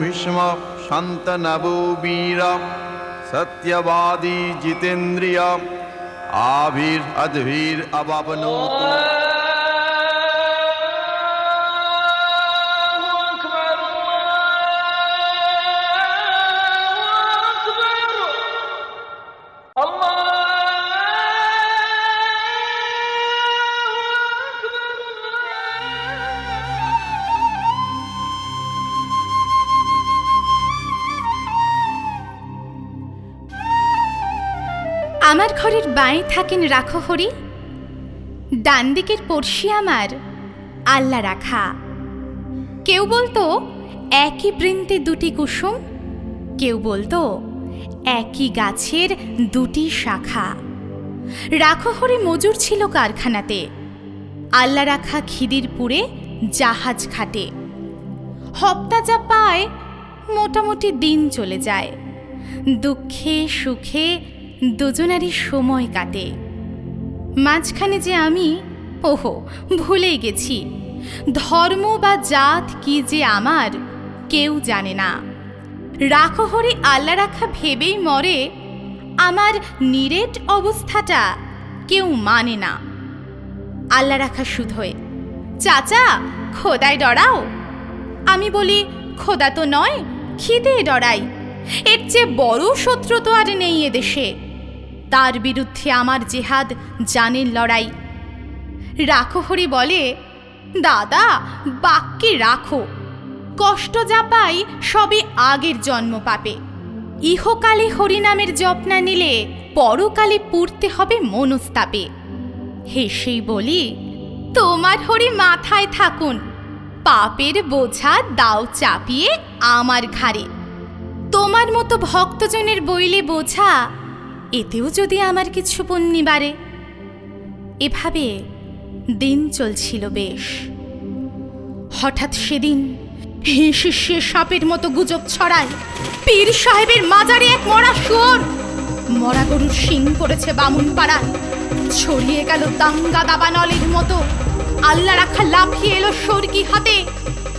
भीष्म शन्तनवो वीर सत्यवादी जितेन्द्रिय आभिरद्भिरवप्नोतु আমার ঘরের বাঁয়ে থাকেন রাখো হরি। ডান দিকের পড়শি আমার, আল্লা রাখা। কেউ বলতো, একই বৃন্তে দুটি কুসুম। কেউ বলতো, একই গাছের দুটি শাখা। রাখো হরি মজুর ছিল কারখানাতে। আল্লাহ রাখা খিদিরপুরে জাহাজ ঘাটে। হপ্তা যা পায়, মোটামুটি দিন চলে যায়। দুঃখে সুখে দুজনারই সময় কাটে। মাঝখানে যে আমি, ওহো, ভুলে গেছি। ধর্ম বা জাত কি যে আমার, কেউ জানে না। রাখো হরে আল্লাহ রাখা ভেবেই মরে, আমার নিরেট অবস্থাটা কেউ মানে না। আল্লাহ রাখা শুধোয় চাচা, খোদায় ডরাও। আমি বলি, খোদা তো নয়, খিদে ডরাই। এর চেয়ে বড় শত্রু তো আর নেই এদেশে তার বিরুদ্ধে আমার জেহাদ জানের লড়াই। রাখো হরি বলে, দাদা, বাক্যে রাখো। কষ্ট যা পাই সবে আগের জন্ম পাবে ইহকালে হরিনামের জপ না নিলে পরকালে পুড়তে হবে মনস্তাপে। হেসেই বলি, তোমার হরি মাথায় থাকুন। পাপের বোঝা দাও চাপিয়ে আমার ঘাড়ে। তোমার মতো ভক্তজনের বইলে বোঝা, এতেও যদি আমার কিছু পুণ্যি বাড়ে। এভাবে দিন চলছিল বেশ। হঠাৎ সেদিন হিসে সাপের মতো গুজব ছড়ায়, পীর সাহেবের মাজারে এক মরা শুয়োর, মরা গরুর শিং পড়েছে বামুন পাড়ায়। ছড়িয়ে গেল দাঙ্গা দাবানলের মতো আল্লাহ রাখা লাফিয়ে এলো সরকি হাতে।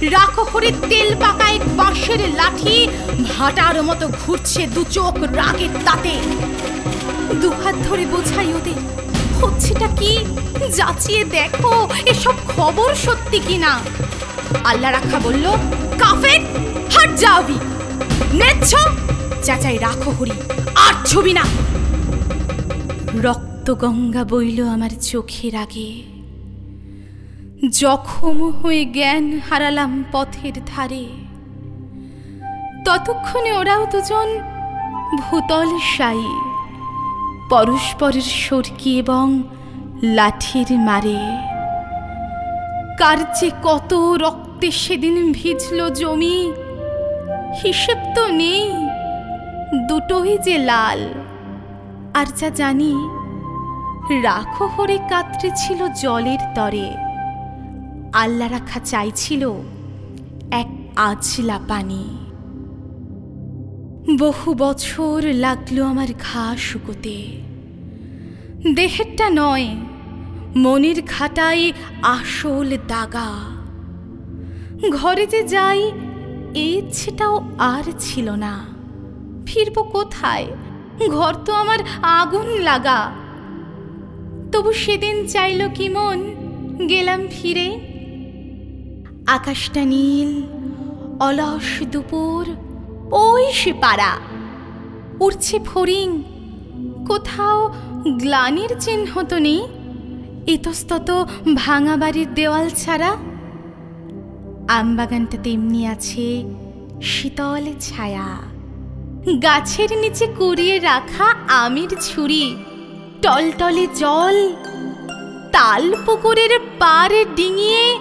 রাখো হরির তেল পাকা বাঁশের লাঠি, ভাটার মতো ঘুরছে দু চোখ রাগের তাতে। দুহাত ধরে বোঝাই ওদের, হচ্ছেটা কি? যাচিয়ে দেখো, এসব খবর সত্যি কিনা? আল্লাহ রাখা বলল, কাফের, হাট যাবি। নেচ্ছ? চাচাই, রাখো হরি, আর ছবি না। রক্ত গঙ্গা বইল আমার চোখের আগে। জখম হয়ে জ্ঞান হারালাম পথের ধারে। ততক্ষণে ওরাও দুজন ভূতল সাই, পরস্পরের সরকি এবং লাঠির মারে। কার যে কত রক্তে সেদিন ভিজল জমি, হিসেব তো নেই, দুটোই যে লাল। আর যা জানি, রাখো হরে কাতরে ছিল জলের তরে। আল্লাহ রাখা চাইছিল এক আজলা পানি। বহু বছর লাগল আমার ঘা শুকোতে। দেহেরটা নয়, মনের ঘাটাই আসল দাগা। ঘরে যে যাই, ইচ্ছেটাও আর ছিল না। ফিরবো কোথায়? ঘর তো আমার আগুন লাগা। তবু সেদিন চাইল কি মন? গেলাম ফিরে। আকাশটা নীল, অলস দুপুর, ওই সে পাড়া। উড়ছে ফড়িং, কোথাও গ্লানির চিহ্ন তো নেই, ইতস্তত ভাঙা বাড়ির দেওয়াল ছাড়া। আমবাগানটা তেমনি আছে শীতল ছায়া। গাছের নিচে কুড়িয়ে রাখা আমের ছুরি, টলটলে জল তাল পুকুরের পাড়ে ডিঙিয়ে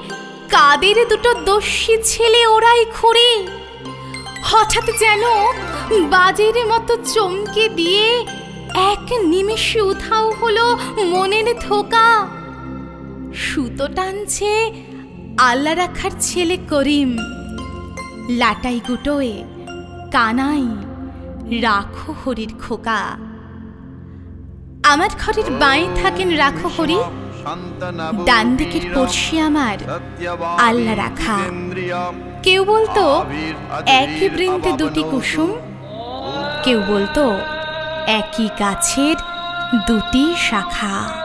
কাদের দুটো দস্যি ছেলে ওরাই খুঁড়ে? হঠাৎ যেন বাজের মতো চমকে দিয়ে এক নিমেষে উধাও হলো মনের ধোকা। সুতো টানছে আল্লাহ রাখার ছেলে করিম। লাটাই গুটোয়, কানাই, রাখো হরির খোকা। আমার ঘরের বাঁয়ে থাকেন রাখো হরি। ডান দিকের পড়শি আমার আল্লা রাখা। কেউ বলতো একই বৃন্তে দুটি কুসুম? কেউ বলতো একই গাছের দুটি শাখা।